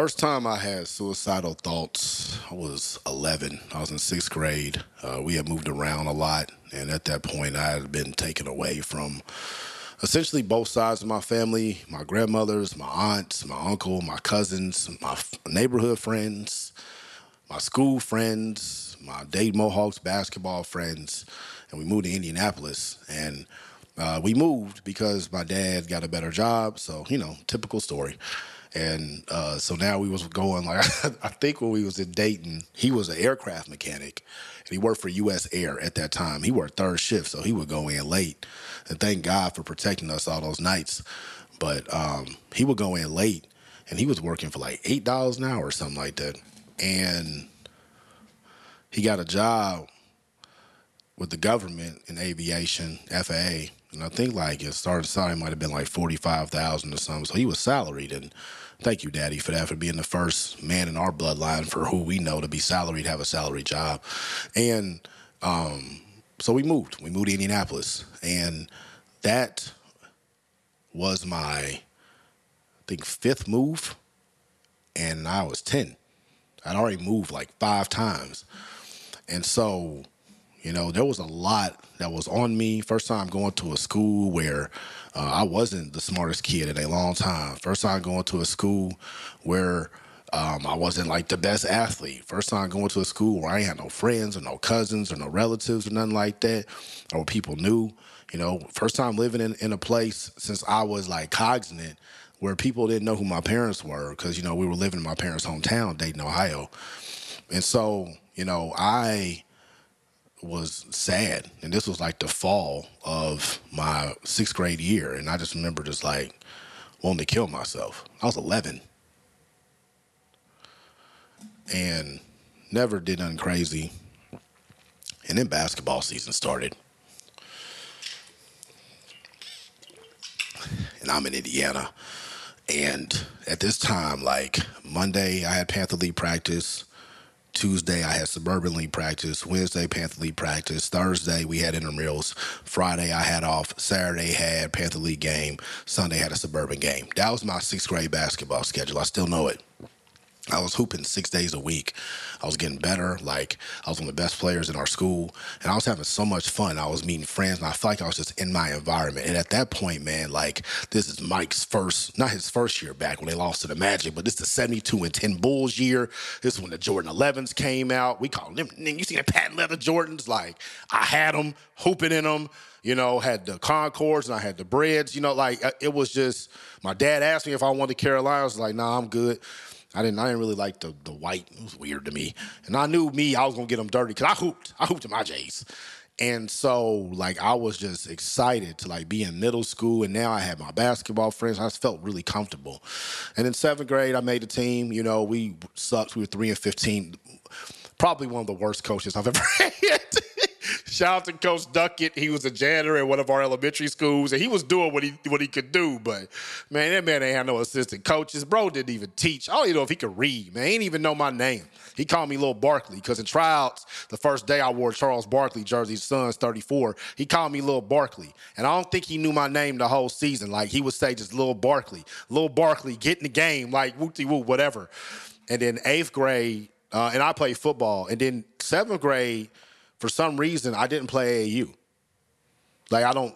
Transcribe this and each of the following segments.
First time I had suicidal thoughts, I was 11. I was in sixth grade. Uh, we had moved around a lot, and at that point, I had been taken away from essentially both sides of my family my grandmothers, my aunts, my uncle, my cousins, my f- neighborhood friends, my school friends, my Dade Mohawks basketball friends, and we moved to Indianapolis. And uh, we moved because my dad got a better job. So, you know, typical story. And uh, so now we was going like I think when we was in Dayton, he was an aircraft mechanic, and he worked for U.S. Air at that time. He worked third shift, so he would go in late. And thank God for protecting us all those nights. But um, he would go in late, and he was working for like eight dollars an hour or something like that. And he got a job with the government in aviation, FAA, and I think like his starting salary might have been like forty five thousand or something. So he was salaried, and thank you, Daddy, for that for being the first man in our bloodline for who we know to be salaried, have a salary job, and um, so we moved. We moved to Indianapolis, and that was my, I think, fifth move, and I was ten. I'd already moved like five times, and so you know, there was a lot that was on me. First time going to a school where uh, I wasn't the smartest kid in a long time. First time going to a school where um, I wasn't like the best athlete. First time going to a school where I had no friends or no cousins or no relatives or nothing like that, or people knew. You know, first time living in, in a place since I was like cognizant where people didn't know who my parents were because, you know, we were living in my parents' hometown, Dayton, Ohio. And so, you know, I was sad. And this was like the fall of my sixth grade year. And I just remember just like wanting to kill myself. I was 11 and never did nothing crazy. And then basketball season started. And I'm in Indiana. And at this time, like Monday, I had Panther League practice. Tuesday, I had Suburban League practice. Wednesday, Panther League practice. Thursday, we had intramurals. Friday, I had off. Saturday, had Panther League game. Sunday, had a Suburban game. That was my sixth grade basketball schedule. I still know it. I was hooping six days a week. I was getting better. Like I was one of the best players in our school, and I was having so much fun. I was meeting friends, and I felt like I was just in my environment. And at that point, man, like this is Mike's first, not his first year back when they lost to the Magic, but this is the '72 and 10 Bulls year. This is when the Jordan 11s came out. We call them. You see the patent leather Jordans? Like I had them, hooping in them you know, had the Concords and I had the Breds, you know, like uh, it was just my dad asked me if I wanted Carolina. I was like, nah, I'm good. I didn't. I didn't really like the the white. It was weird to me, and I knew me. I was gonna get them dirty because I hooped. I hooped in my J's, and so like I was just excited to like be in middle school, and now I had my basketball friends. I just felt really comfortable. And in seventh grade, I made the team. You know, we sucked. We were three and fifteen. Probably one of the worst coaches I've ever had. Shout out to Coach Duckett. He was a janitor at one of our elementary schools, and he was doing what he what he could do. But man, that man ain't had no assistant coaches. Bro didn't even teach. I don't even know if he could read. Man, he didn't even know my name. He called me Little Barkley because in tryouts, the first day I wore Charles Barkley jersey, Suns 34, he called me Little Barkley. And I don't think he knew my name the whole season. Like he would say just Little Barkley. Little Barkley, get in the game, like whoopty whoop, whatever. And then eighth grade, uh, and I played football. And then seventh grade, for some reason, I didn't play AAU. Like I don't,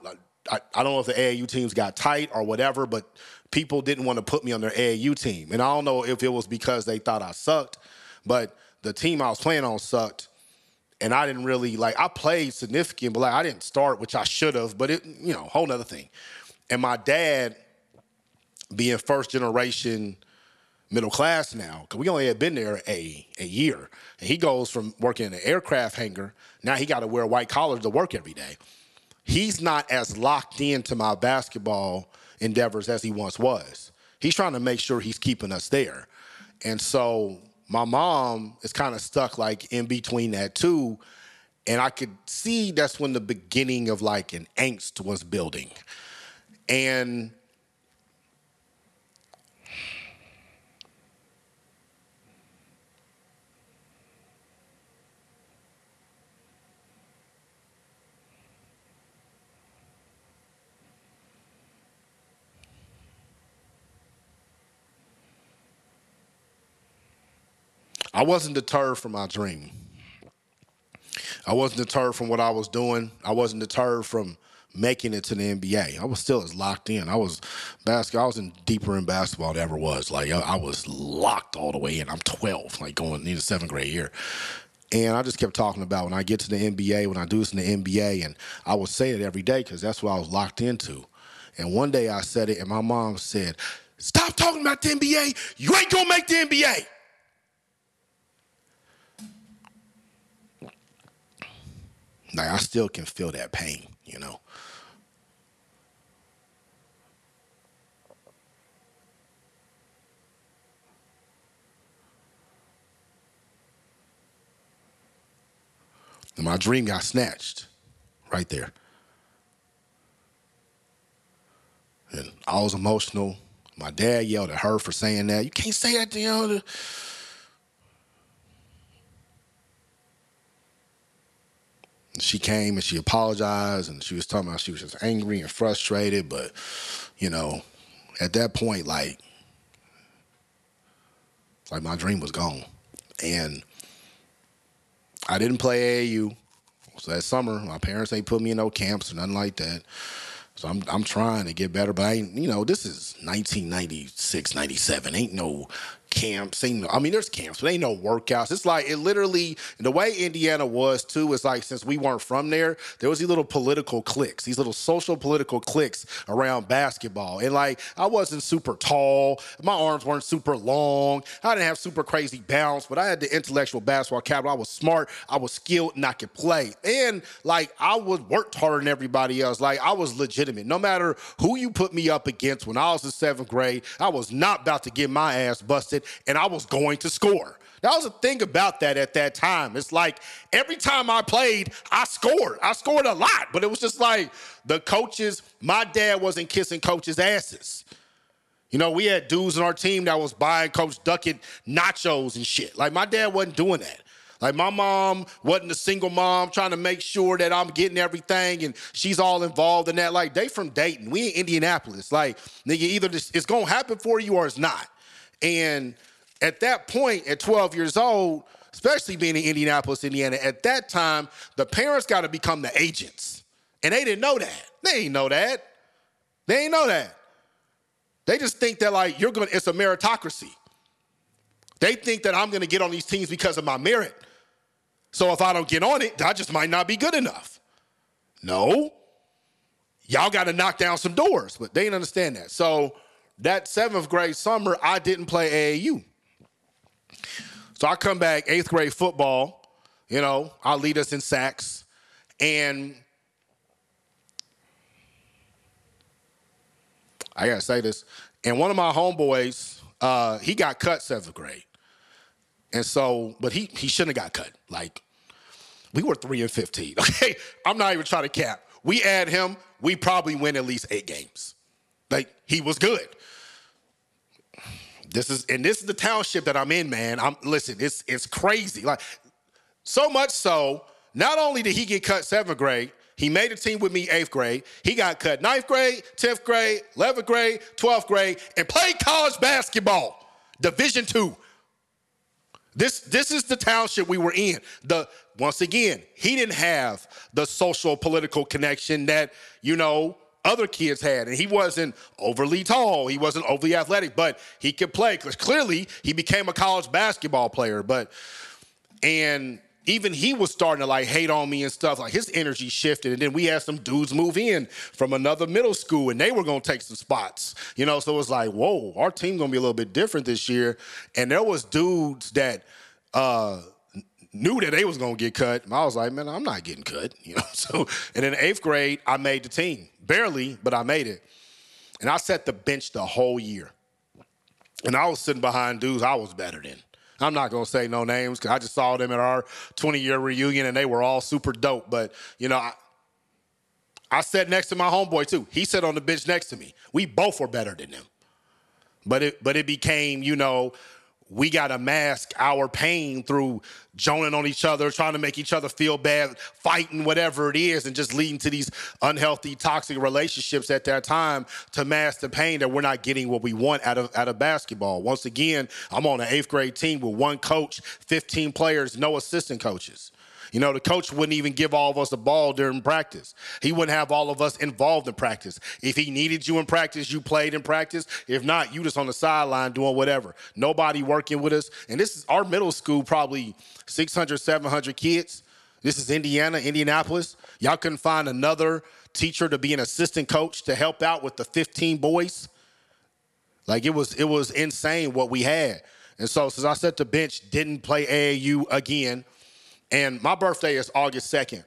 I, I don't know if the AAU teams got tight or whatever, but people didn't want to put me on their AAU team, and I don't know if it was because they thought I sucked, but the team I was playing on sucked, and I didn't really like. I played significant, but like I didn't start, which I should have. But it, you know, whole other thing. And my dad, being first generation middle class now because we only had been there a, a year. And he goes from working in an aircraft hangar, now he got to wear a white collars to work every day. He's not as locked into my basketball endeavors as he once was. He's trying to make sure he's keeping us there. And so my mom is kind of stuck like in between that too. And I could see that's when the beginning of like an angst was building. And I wasn't deterred from my dream. I wasn't deterred from what I was doing. I wasn't deterred from making it to the NBA. I was still as locked in. I was basketball. I was in deeper in basketball than I ever was. Like I, I was locked all the way in. I'm 12, like going into seventh grade year. And I just kept talking about when I get to the NBA, when I do this in the NBA, and I would say it every day because that's what I was locked into. And one day I said it, and my mom said, Stop talking about the NBA. You ain't gonna make the NBA. Like I still can feel that pain, you know. And my dream got snatched right there. And I was emotional. My dad yelled at her for saying that. You can't say that to you. She came and she apologized and she was talking about she was just angry and frustrated, but you know, at that point, like, like my dream was gone. And I didn't play AAU. So that summer, my parents ain't put me in no camps or nothing like that. So I'm I'm trying to get better, but I ain't, you know, this is 1996, 97. Ain't no camps. Ain't no, I mean, there's camps, but ain't no workouts. It's like it literally the way Indiana was too. Is like since we weren't from there, there was these little political cliques, these little social political cliques around basketball. And like I wasn't super tall, my arms weren't super long. I didn't have super crazy bounce, but I had the intellectual basketball capital. I was smart, I was skilled, and I could play. And like I was worked harder than everybody else. Like I was legitimate. No matter who you put me up against when I was in seventh grade, I was not about to get my ass busted and I was going to score. That was the thing about that at that time. It's like every time I played, I scored. I scored a lot, but it was just like the coaches, my dad wasn't kissing coaches' asses. You know, we had dudes in our team that was buying Coach Duckett nachos and shit. Like my dad wasn't doing that. Like my mom wasn't a single mom trying to make sure that I'm getting everything and she's all involved in that. Like they from Dayton, we in Indianapolis. Like nigga, either this, it's gonna happen for you or it's not. And at that point, at 12 years old, especially being in Indianapolis, Indiana, at that time, the parents got to become the agents. And they didn't know that. They didn't know that. They didn't know that. They just think that like you're gonna, it's a meritocracy. They think that I'm gonna get on these teams because of my merit. So if I don't get on it, I just might not be good enough. No. Y'all got to knock down some doors, but they didn't understand that. So that seventh grade summer, I didn't play AAU. So I come back, eighth grade football, you know, I'll lead us in sacks. And I gotta say this. And one of my homeboys, uh, he got cut seventh grade. And so, but he he shouldn't have got cut. Like, we were three and 15. Okay. I'm not even trying to cap. We add him, we probably win at least eight games. Like, he was good. This is and this is the township that I'm in, man. I'm listen, it's it's crazy. Like so much so, not only did he get cut seventh grade, he made a team with me eighth grade. He got cut ninth grade, 10th grade, 11th grade, 12th grade, and played college basketball, Division two. This, this is the township we were in. The once again, he didn't have the social political connection that, you know, other kids had. And he wasn't overly tall, he wasn't overly athletic, but he could play because clearly he became a college basketball player. But, and even he was starting to like hate on me and stuff. Like his energy shifted. And then we had some dudes move in from another middle school and they were to take some spots, you know? So it was like, whoa, our team to be a little bit different this year. And there was dudes that, uh, knew that they was gonna get cut. I was like, man, I'm not getting cut, you know. So, and in eighth grade, I made the team barely, but I made it. And I set the bench the whole year. And I was sitting behind dudes I was better than. I'm not gonna say no names because I just saw them at our 20 year reunion and they were all super dope. But you know, I, I sat next to my homeboy too. He sat on the bench next to me. We both were better than them. But it but it became, you know, we got to mask our pain through joning on each other, trying to make each other feel bad, fighting, whatever it is, and just leading to these unhealthy, toxic relationships at that time to mask the pain that we're not getting what we want out of out of basketball. Once again, I'm on an eighth grade team with one coach, 15 players, no assistant coaches. You know, the coach wouldn't even give all of us the ball during practice. He wouldn't have all of us involved in practice. If he needed you in practice, you played in practice. If not, you just on the sideline doing whatever. Nobody working with us. And this is our middle school, probably 600, 700 kids. This is Indiana, Indianapolis. Y'all couldn't find another teacher to be an assistant coach to help out with the 15 boys. Like it was, it was insane what we had. And so since I set the bench, didn't play AAU again, and my birthday is August 2nd.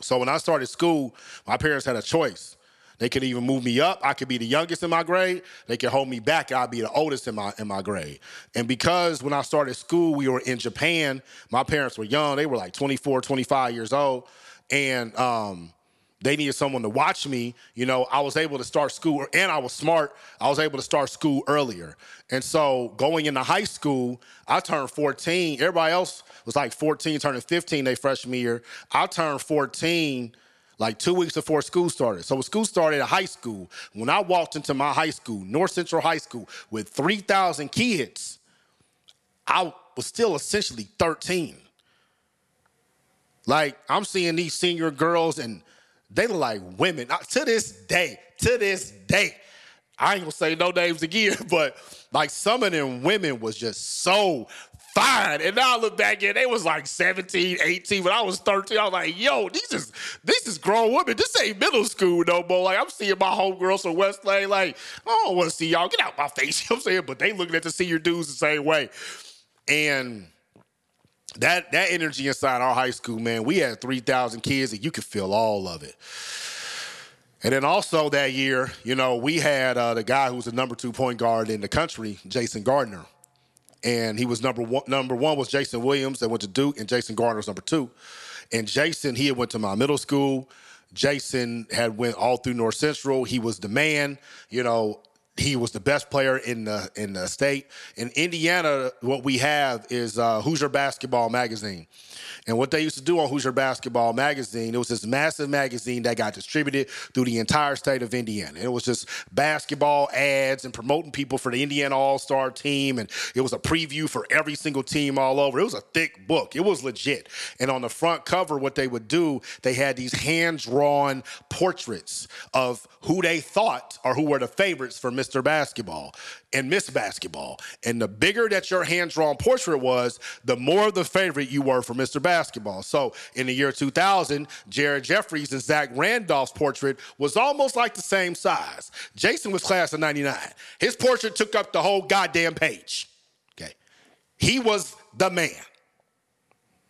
So when I started school, my parents had a choice. They could even move me up. I could be the youngest in my grade. They could hold me back. I'd be the oldest in my in my grade. And because when I started school, we were in Japan. My parents were young. They were like 24, 25 years old. And um, they needed someone to watch me. You know, I was able to start school, and I was smart. I was able to start school earlier. And so going into high school, I turned 14. Everybody else was like 14, turning 15 they freshman year. I turned 14 like two weeks before school started. So when school started at high school, when I walked into my high school, North Central High School, with 3,000 kids, I was still essentially 13. Like I'm seeing these senior girls and they look like women. To this day, to this day, I ain't gonna say no names again, but like some of them women was just so fine. And now I look back and they was like 17, 18. When I was 13, I was like, yo, these is this is grown women. This ain't middle school no more. Like I'm seeing my homegirls from West Lane, like, I don't want to see y'all. Get out my face. You know what I'm saying? But they looking at the senior dudes the same way. And that that energy inside our high school, man, we had 3,000 kids and you could feel all of it. And then also that year, you know, we had uh, the guy who was the number two point guard in the country, Jason Gardner. And he was number one. Number one was Jason Williams that went to Duke, and Jason Gardner was number two. And Jason, he had went to my middle school. Jason had went all through North Central. He was the man. You know, he was the best player in the in the state. In Indiana, what we have is uh, Hoosier Basketball Magazine. And what they used to do on Hoosier Basketball Magazine, it was this massive magazine that got distributed through the entire state of Indiana. It was just basketball ads and promoting people for the Indiana All Star team. And it was a preview for every single team all over. It was a thick book, it was legit. And on the front cover, what they would do, they had these hand drawn portraits of who they thought or who were the favorites for. Basketball and Miss Basketball. And the bigger that your hand drawn portrait was, the more of the favorite you were for Mr. Basketball. So in the year 2000, Jared Jeffries and Zach Randolph's portrait was almost like the same size. Jason was class of 99. His portrait took up the whole goddamn page. Okay. He was the man.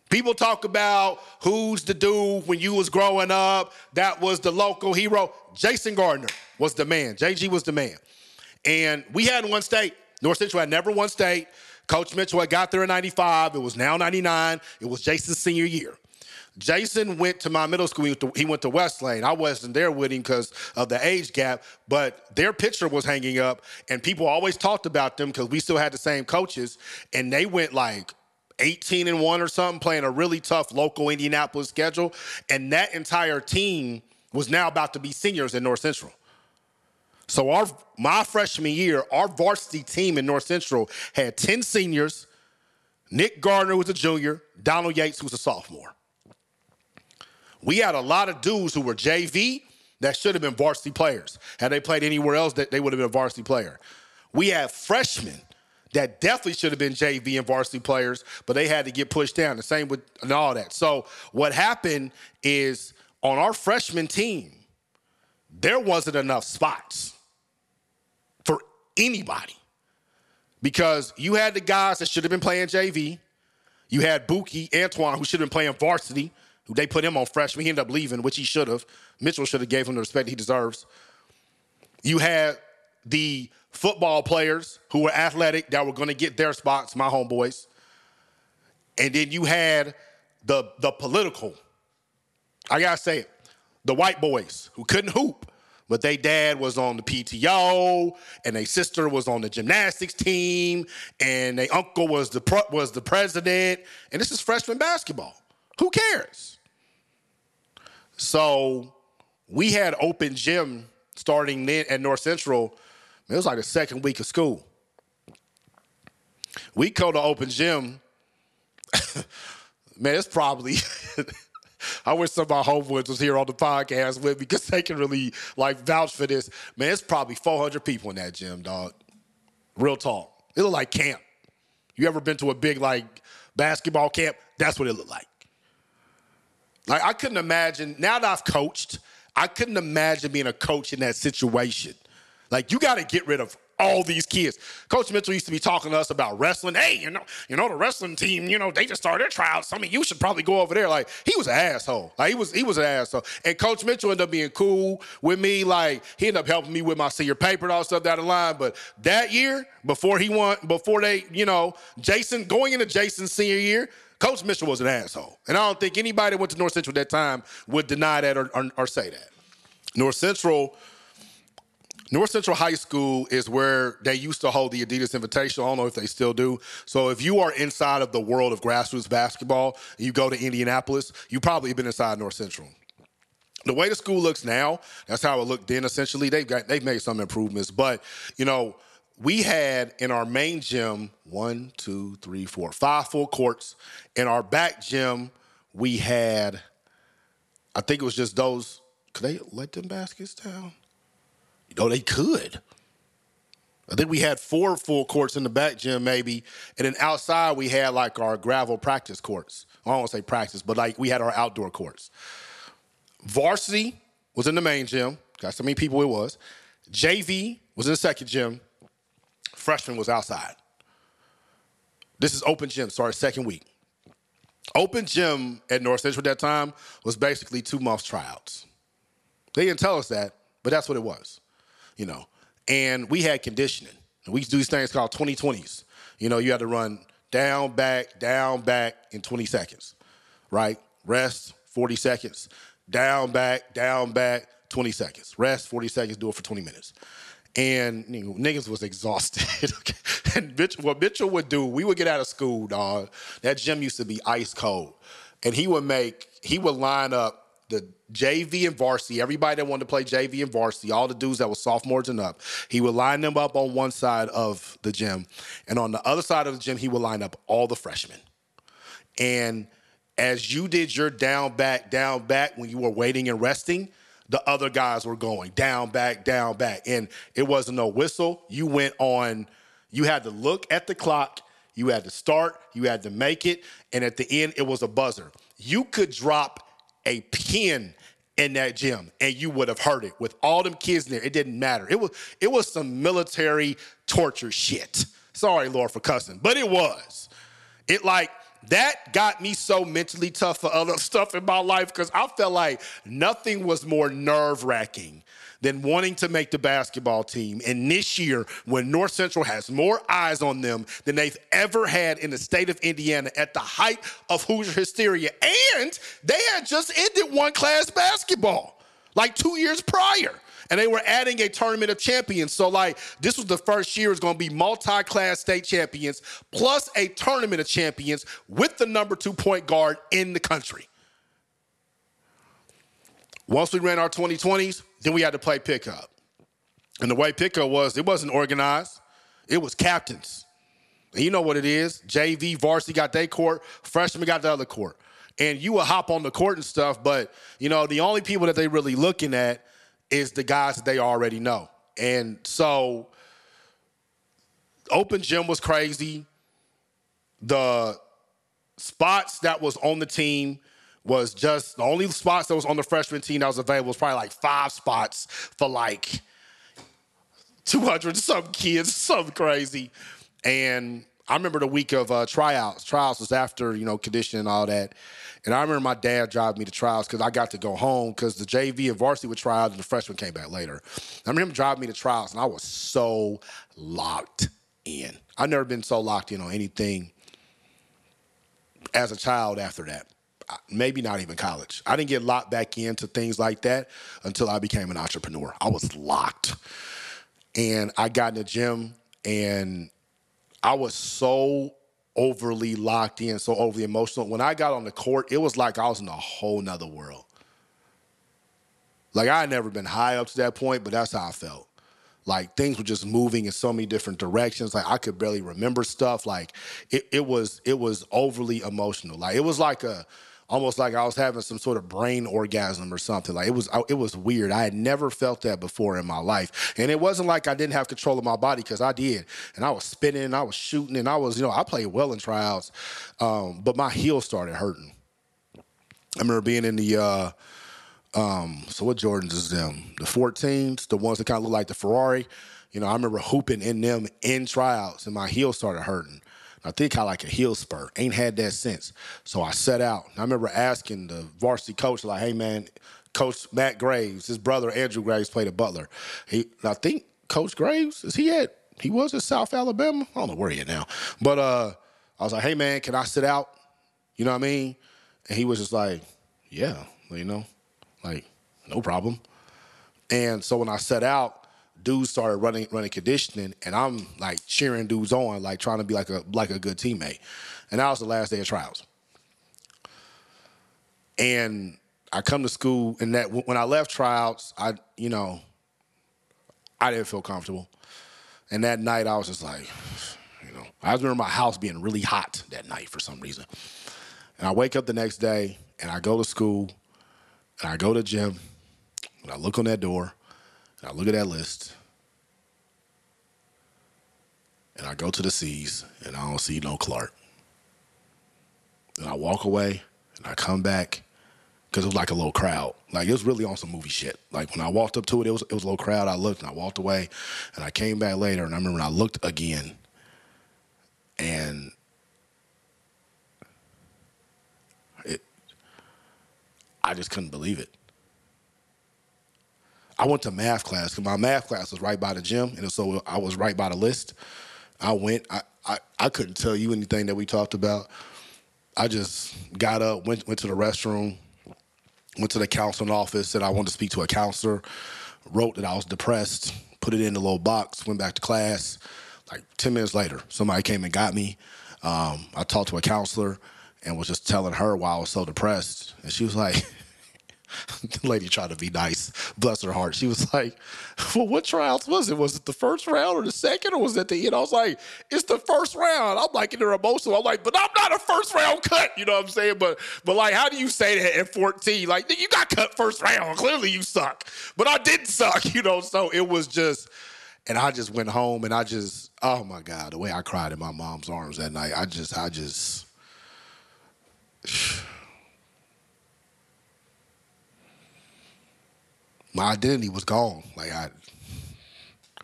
People talk about who's the dude when you was growing up. That was the local hero. Jason Gardner was the man. JG was the man. And we had one state. North Central had never won state. Coach Mitchell had got there in 95. It was now 99. It was Jason's senior year. Jason went to my middle school. He went to West Lane. I wasn't there with him because of the age gap, but their picture was hanging up, and people always talked about them because we still had the same coaches, and they went like 18 and 1 or something, playing a really tough local Indianapolis schedule. And that entire team was now about to be seniors in North Central. So our my freshman year, our varsity team in North Central had 10 seniors. Nick Gardner was a junior, Donald Yates was a sophomore. We had a lot of dudes who were JV that should have been varsity players. Had they played anywhere else, that they would have been a varsity player. We had freshmen that definitely should have been JV and varsity players, but they had to get pushed down. The same with and all that. So what happened is on our freshman team, there wasn't enough spots for anybody because you had the guys that should have been playing JV. You had Buki, Antoine, who should have been playing varsity, who they put him on freshman. He ended up leaving, which he should have. Mitchell should have gave him the respect he deserves. You had the football players who were athletic that were going to get their spots, my homeboys. And then you had the, the political, I got to say it, the white boys who couldn't hoop, but they dad was on the PTO, and their sister was on the gymnastics team, and their uncle was the was the president, and this is freshman basketball. Who cares? So we had open gym starting then at North Central. It was like the second week of school. We go to open gym. Man, it's probably I wish some of my homeboys was here on the podcast with me because they can really like vouch for this. Man, it's probably 400 people in that gym, dog. Real talk. It looked like camp. You ever been to a big like basketball camp? That's what it looked like. Like I couldn't imagine. Now that I've coached, I couldn't imagine being a coach in that situation. Like you got to get rid of all these kids. Coach Mitchell used to be talking to us about wrestling. Hey, you know, you know the wrestling team. You know they just started their trials. Some of you should probably go over there. Like he was an asshole. Like he was he was an asshole. And Coach Mitchell ended up being cool with me. Like he ended up helping me with my senior paper and all stuff down the line. But that year, before he won, before they, you know, Jason going into Jason's senior year. Coach Mitchell was an asshole. And I don't think anybody that went to North Central at that time would deny that or, or, or say that. North Central North Central High School is where they used to hold the Adidas Invitational. I don't know if they still do. So if you are inside of the world of grassroots basketball, you go to Indianapolis, you probably been inside North Central. The way the school looks now, that's how it looked then. Essentially, they've got they've made some improvements, but you know, we had in our main gym one, two, three, four, five full courts. In our back gym, we had, I think it was just those. Could they let them baskets down? You know, they could. I think we had four full courts in the back gym, maybe, and then outside we had like our gravel practice courts. I don't want to say practice, but like we had our outdoor courts. Varsity was in the main gym. Got so many people it was. JV was in the second gym. Freshman was outside. This is open gym, sorry, second week. Open gym at North Central at that time was basically two months tryouts. They didn't tell us that, but that's what it was you know. And we had conditioning. We used to do these things called 2020s. You know, you had to run down, back, down, back in 20 seconds, right? Rest, 40 seconds. Down, back, down, back, 20 seconds. Rest, 40 seconds, do it for 20 minutes. And you know, niggas was exhausted. and Mitchell, what Mitchell would do, we would get out of school, dog. That gym used to be ice cold. And he would make, he would line up the JV and varsity, everybody that wanted to play JV and varsity, all the dudes that were sophomores and up, he would line them up on one side of the gym. And on the other side of the gym, he would line up all the freshmen. And as you did your down, back, down, back when you were waiting and resting, the other guys were going down, back, down, back. And it wasn't no whistle. You went on, you had to look at the clock, you had to start, you had to make it. And at the end, it was a buzzer. You could drop a pin in that gym and you would have heard it with all them kids in there. It didn't matter. It was it was some military torture shit. Sorry, Lord, for cussing, but it was. It like that got me so mentally tough for other stuff in my life because I felt like nothing was more nerve wracking than wanting to make the basketball team. And this year, when North Central has more eyes on them than they've ever had in the state of Indiana at the height of Hoosier hysteria, and they had just ended one class basketball like two years prior. And they were adding a tournament of champions. So, like, this was the first year it's going to be multi class state champions plus a tournament of champions with the number two point guard in the country. Once we ran our 2020s, then we had to play pickup. And the way pickup was, it wasn't organized, it was captains. And you know what it is JV, varsity got their court, freshman got the other court. And you will hop on the court and stuff, but you know, the only people that they really looking at is the guys that they already know. And so open gym was crazy. The spots that was on the team was just the only spots that was on the freshman team that was available was probably like five spots for like 200 some kids, something crazy. And I remember the week of uh, tryouts. Tryouts was after, you know, conditioning and all that. And I remember my dad driving me to trials because I got to go home because the JV and varsity would try out and the freshman came back later. I remember him driving me to trials and I was so locked in. I've never been so locked in on anything as a child after that. Maybe not even college. I didn't get locked back into things like that until I became an entrepreneur. I was locked. And I got in the gym and I was so overly locked in, so overly emotional. When I got on the court, it was like I was in a whole nother world. Like I had never been high up to that point, but that's how I felt. Like things were just moving in so many different directions. Like I could barely remember stuff. Like it, it was it was overly emotional. Like it was like a almost like I was having some sort of brain orgasm or something. Like it was, it was weird. I had never felt that before in my life, and it wasn't like I didn't have control of my body because I did, and I was spinning, and I was shooting, and I was, you know, I played well in tryouts, um, but my heel started hurting. I remember being in the. Uh, um, so what Jordans is them? The 14s, the ones that kind of look like the Ferrari. You know, I remember hooping in them in tryouts, and my heel started hurting. I think I like a heel spur. Ain't had that since. So I set out. I remember asking the varsity coach, like, hey man, Coach Matt Graves, his brother Andrew Graves played at Butler. He I think Coach Graves, is he at he was at South Alabama? I don't know where he at now. But uh I was like, hey man, can I sit out? You know what I mean? And he was just like, Yeah, you know, like, no problem. And so when I set out, dudes started running running conditioning, and I'm like cheering dudes on, like trying to be like a like a good teammate. And that was the last day of trials. And I come to school, and that when I left tryouts, I you know, I didn't feel comfortable. And that night, I was just like, you know, I remember my house being really hot that night for some reason. And I wake up the next day, and I go to school, and I go to gym, and I look on that door, I look at that list, and I go to the C's, and I don't see no Clark. And I walk away, and I come back, because it was like a little crowd. Like it was really on some movie shit. Like when I walked up to it, it was it was a little crowd. I looked and I walked away, and I came back later, and I remember I looked again, and it, I just couldn't believe it. I went to math class because my math class was right by the gym, and so I was right by the list. I went. I, I, I couldn't tell you anything that we talked about. I just got up, went went to the restroom, went to the counseling office, said I wanted to speak to a counselor. Wrote that I was depressed, put it in the little box, went back to class. Like ten minutes later, somebody came and got me. Um, I talked to a counselor and was just telling her why I was so depressed, and she was like. the lady tried to be nice. Bless her heart. She was like, Well, what trials was it? Was it the first round or the second, or was it the end? I was like, It's the first round. I'm like in her emotional. I'm like, but I'm not a first round cut. You know what I'm saying? But but like, how do you say that at 14? Like, you got cut first round. Clearly you suck. But I didn't suck, you know. So it was just and I just went home and I just, oh my God, the way I cried in my mom's arms that night, I just, I just my identity was gone. Like I,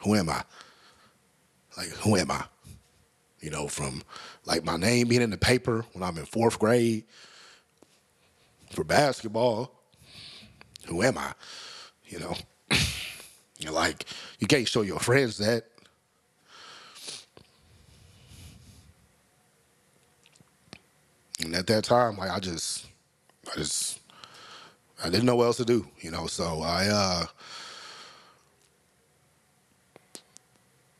who am I? Like who am I? You know, from like my name being in the paper when I'm in fourth grade for basketball. Who am I? You know, you're like you can't show your friends that. And at that time, like I just, I just I didn't know what else to do, you know. So I, uh,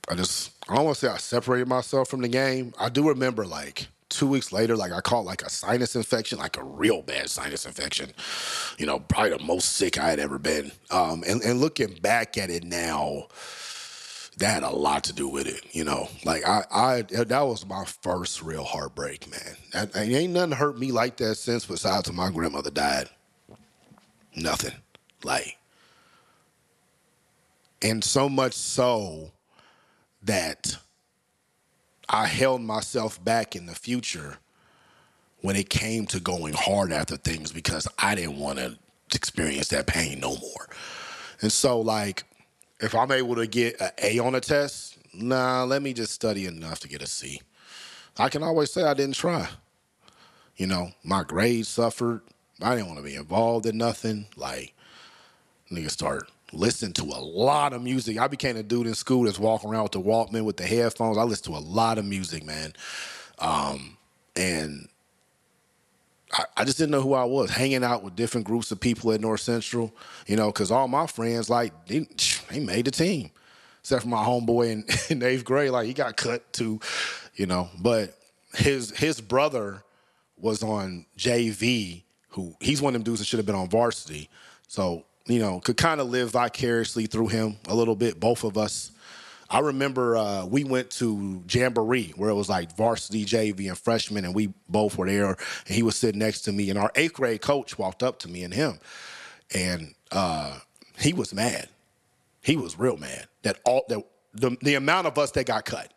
I just, I don't want to say I separated myself from the game. I do remember like two weeks later, like I caught like a sinus infection, like a real bad sinus infection. You know, probably the most sick I had ever been. Um, and, and looking back at it now, that had a lot to do with it. You know, like I, I that was my first real heartbreak, man. And, ain't nothing hurt me like that since, besides when my grandmother died. Nothing. Like, and so much so that I held myself back in the future when it came to going hard after things because I didn't want to experience that pain no more. And so, like, if I'm able to get an A on a test, nah, let me just study enough to get a C. I can always say I didn't try. You know, my grades suffered. I didn't want to be involved in nothing. Like, nigga start listening to a lot of music. I became a dude in school that's walking around with the Walkman with the headphones. I listened to a lot of music, man. Um, and I, I, just didn't know who I was. Hanging out with different groups of people at North Central, you know, because all my friends like they, they, made the team, except for my homeboy in, in eighth grade. Like he got cut too, you know. But his his brother was on JV. Who he's one of them dudes that should have been on varsity. So you know, could kind of live vicariously through him a little bit. Both of us. I remember uh, we went to Jamboree where it was like varsity, JV, and freshman, and we both were there. And he was sitting next to me, and our eighth grade coach walked up to me and him, and uh, he was mad. He was real mad that all that the, the amount of us that got cut,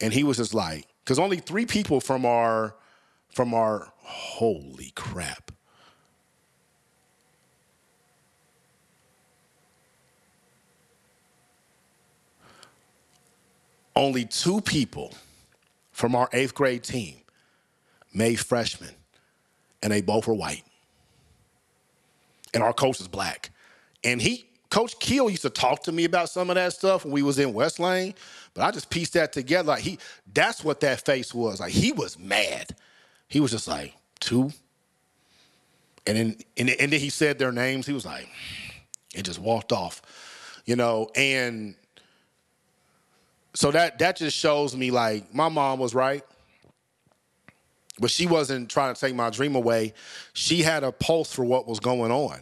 and he was just like, because only three people from our from our holy crap only two people from our eighth grade team made freshmen, and they both were white. And our coach is black. And he, Coach Keel used to talk to me about some of that stuff when we was in West Lane, but I just pieced that together. Like he, that's what that face was. Like he was mad. He was just like, two. And then, and, then he said their names. He was like, and just walked off, you know, and so that that just shows me like my mom was right but she wasn't trying to take my dream away she had a pulse for what was going on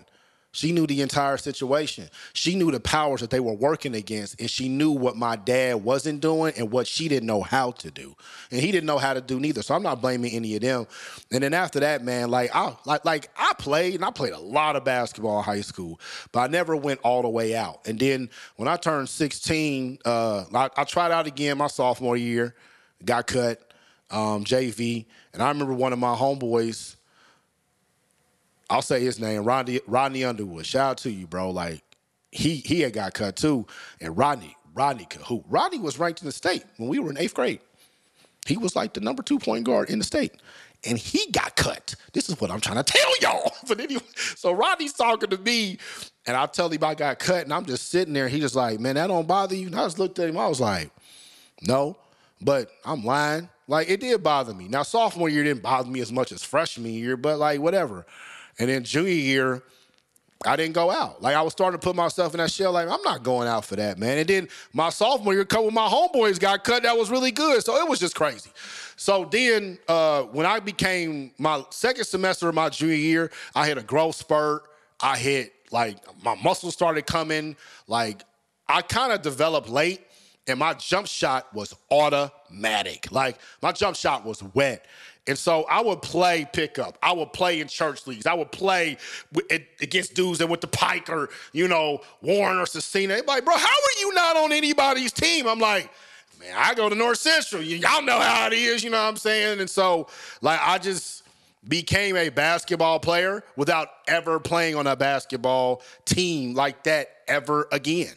she knew the entire situation. She knew the powers that they were working against, and she knew what my dad wasn't doing and what she didn't know how to do. And he didn't know how to do neither. So I'm not blaming any of them. And then after that, man, like I like like I played and I played a lot of basketball in high school, but I never went all the way out. And then when I turned 16, uh, I, I tried out again my sophomore year, got cut, um, JV, and I remember one of my homeboys I'll say his name, Rodney Rodney Underwood. Shout out to you, bro. Like he he had got cut too, and Rodney Rodney who Rodney was ranked in the state when we were in eighth grade. He was like the number two point guard in the state, and he got cut. This is what I'm trying to tell y'all. but anyway, so Rodney's talking to me, and I tell him I got cut, and I'm just sitting there. He just like, man, that don't bother you. And I just looked at him. I was like, no, but I'm lying. Like it did bother me. Now sophomore year didn't bother me as much as freshman year, but like whatever. And then junior year, I didn't go out. Like I was starting to put myself in that shell. Like I'm not going out for that, man. And then my sophomore year, couple of my homeboys got cut. That was really good. So it was just crazy. So then, uh, when I became my second semester of my junior year, I hit a growth spurt. I hit like my muscles started coming. Like I kind of developed late, and my jump shot was automatic. Like my jump shot was wet. And so I would play pickup. I would play in church leagues. I would play against dudes that went to Pike or, you know, Warren or Scecina. They're like, bro, how are you not on anybody's team? I'm like, man, I go to North Central. Y'all know how it is, you know what I'm saying? And so, like, I just became a basketball player without ever playing on a basketball team like that ever again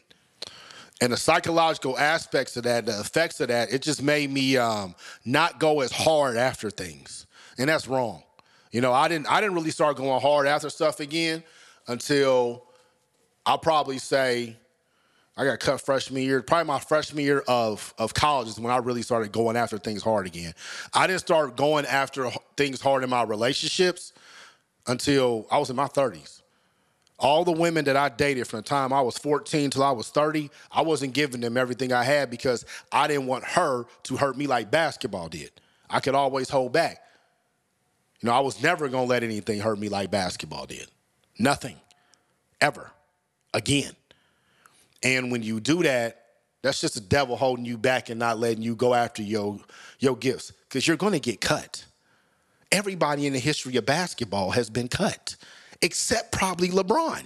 and the psychological aspects of that, the effects of that, it just made me um, not go as hard after things, and that's wrong. You know, I didn't I didn't really start going hard after stuff again until I'll probably say I got cut freshman year. Probably my freshman year of of college is when I really started going after things hard again. I didn't start going after things hard in my relationships until I was in my 30s. All the women that I dated from the time I was 14 till I was 30, I wasn't giving them everything I had because I didn't want her to hurt me like basketball did. I could always hold back. You know, I was never gonna let anything hurt me like basketball did. Nothing. Ever. Again. And when you do that, that's just the devil holding you back and not letting you go after your, your gifts because you're gonna get cut. Everybody in the history of basketball has been cut except probably LeBron.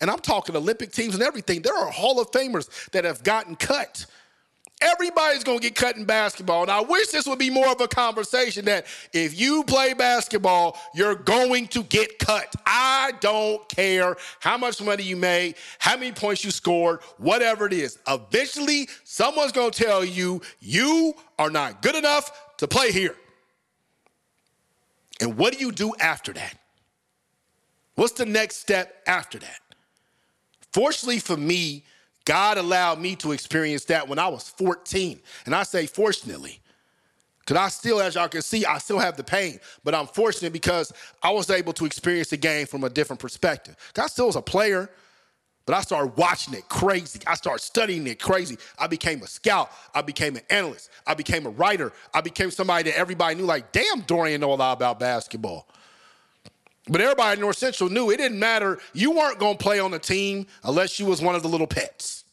And I'm talking Olympic teams and everything. There are Hall of Famers that have gotten cut. Everybody's gonna get cut in basketball. And I wish this would be more of a conversation that if you play basketball, you're going to get cut. I don't care how much money you made, how many points you scored, whatever it is. Eventually, someone's gonna tell you you are not good enough to play here. And what do you do after that? What's the next step after that? Fortunately for me, God allowed me to experience that when I was 14. And I say fortunately, Because I still, as y'all can see, I still have the pain. But I'm fortunate because I was able to experience the game from a different perspective. I still was a player, but I started watching it crazy. I started studying it crazy. I became a scout. I became an analyst. I became a writer. I became somebody that everybody knew, like, damn, Dorian know a lot about basketball. But everybody in North Central knew it didn't matter. You weren't going to play on the team unless you was one of the little pets.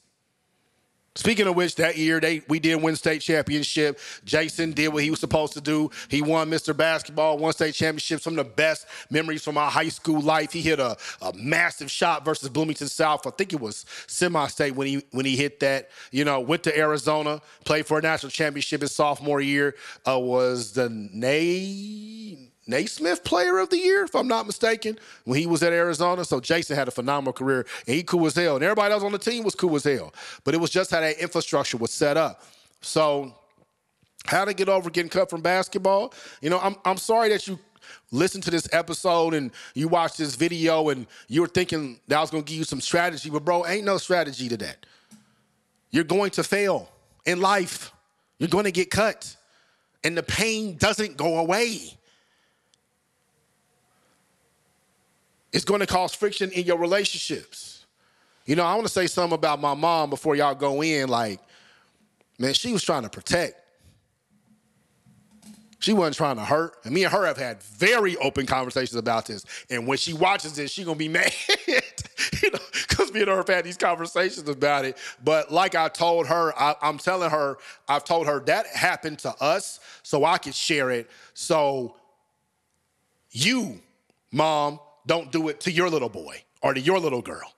Speaking of which, that year they we did win state championship. Jason did what he was supposed to do. He won Mr. Basketball, won state championship. Some of the best memories from my high school life. He hit a, a massive shot versus Bloomington South. I think it was semi-state when he when he hit that. You know, went to Arizona, played for a national championship his sophomore year. Uh, was the Nay Naismith Player of the Year, if I'm not mistaken, when he was at Arizona. So Jason had a phenomenal career, and he cool as hell. And everybody else on the team was cool as hell. But it was just how that infrastructure was set up. So how to get over getting cut from basketball? You know, I'm I'm sorry that you listen to this episode and you watch this video and you were thinking that I was gonna give you some strategy, but bro, ain't no strategy to that. You're going to fail in life. You're going to get cut. And the pain doesn't go away. It's going to cause friction in your relationships. You know, I want to say something about my mom before y'all go in. Like, man, she was trying to protect. She wasn't trying to hurt. And me and her have had very open conversations about this. And when she watches this, she gonna be mad. you know, because me and her have had these conversations about it. But like I told her, I, I'm telling her, I've told her that happened to us, so I could share it. So you, mom, don't do it to your little boy or to your little girl.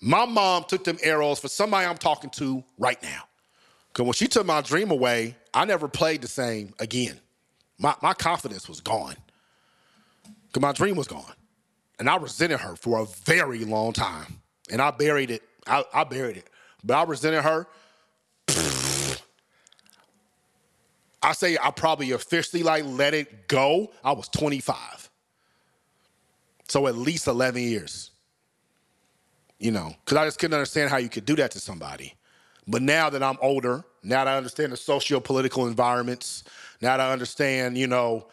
My mom took them arrows for somebody I'm talking to right now. Because when she took my dream away, I never played the same again. My, my confidence was gone. Because my dream was gone. And I resented her for a very long time. And I buried it. I, I buried it. But I resented her. I say I probably officially like let it go. I was 25. So at least 11 years. You know, because I just couldn't understand how you could do that to somebody. But now that I'm older, now that I understand the socio-political environments, now that I understand, you know,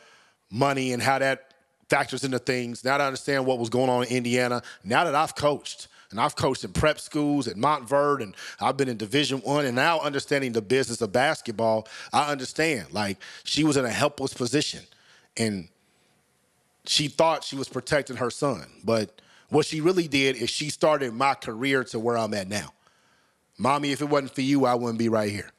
money and how that factors into things, now that I understand what was going on in Indiana, now that I've coached, and I've coached in prep schools at Montverde, and I've been in Division One, and now understanding the business of basketball, I understand. Like she was in a helpless position, and she thought she was protecting her son. But what she really did is she started my career to where I'm at now. Mommy, if it wasn't for you, I wouldn't be right here.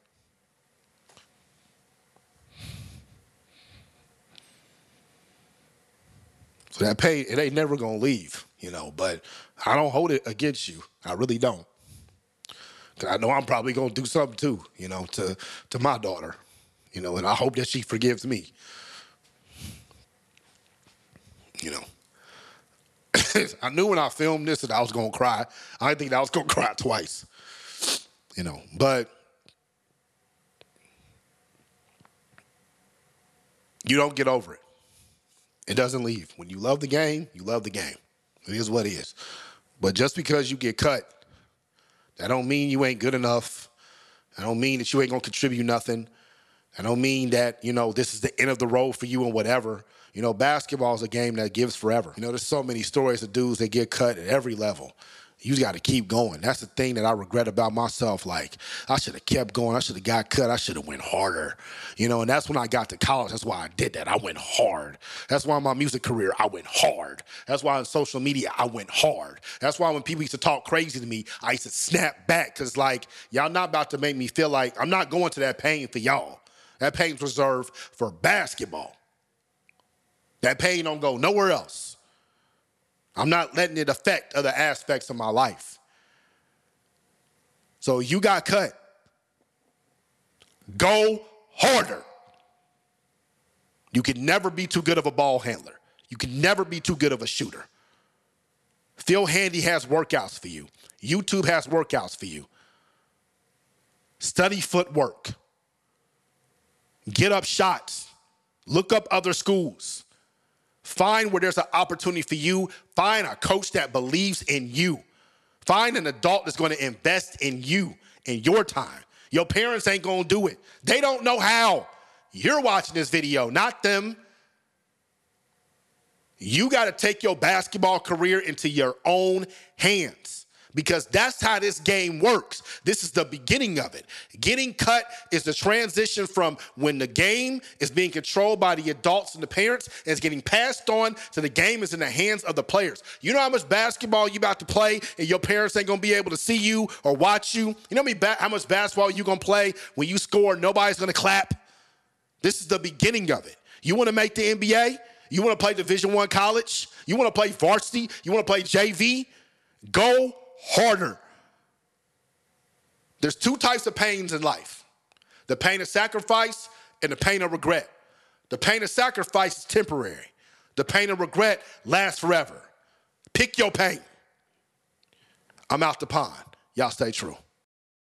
So that pay, it ain't never gonna leave, you know, but I don't hold it against you. I really don't. Cause I know I'm probably gonna do something too, you know, to to my daughter. You know, and I hope that she forgives me you know. I knew when I filmed this that I was gonna cry. I didn't think I was gonna cry twice. You know, but you don't get over it. It doesn't leave. When you love the game, you love the game. It is what it is. But just because you get cut, that don't mean you ain't good enough. I don't mean that you ain't gonna contribute nothing. I don't mean that, you know, this is the end of the road for you and whatever. You know, basketball is a game that gives forever. You know, there's so many stories of dudes that get cut at every level. You got to keep going. That's the thing that I regret about myself. Like, I should have kept going. I should have got cut. I should have went harder. You know, and that's when I got to college. That's why I did that. I went hard. That's why my music career, I went hard. That's why in social media, I went hard. That's why when people used to talk crazy to me, I used to snap back because, like, y'all not about to make me feel like I'm not going to that pain for y'all. That pain's reserved for basketball. That pain don't go nowhere else. I'm not letting it affect other aspects of my life. So you got cut. Go harder. You can never be too good of a ball handler. You can never be too good of a shooter. Phil Handy has workouts for you. YouTube has workouts for you. Study footwork. Get up shots. Look up other schools. Find where there's an opportunity for you. Find a coach that believes in you. Find an adult that's going to invest in you in your time. Your parents ain't going to do it. They don't know how. You're watching this video, not them. You got to take your basketball career into your own hands because that's how this game works. This is the beginning of it. Getting cut is the transition from when the game is being controlled by the adults and the parents and it's getting passed on to the game is in the hands of the players. You know how much basketball you about to play and your parents ain't gonna be able to see you or watch you? You know how much basketball you gonna play when you score, nobody's gonna clap? This is the beginning of it. You wanna make the NBA? You wanna play Division One college? You wanna play varsity? You wanna play JV? Go harder. There's two types of pains in life the pain of sacrifice and the pain of regret. The pain of sacrifice is temporary, the pain of regret lasts forever. Pick your pain. I'm out the pond. Y'all stay true.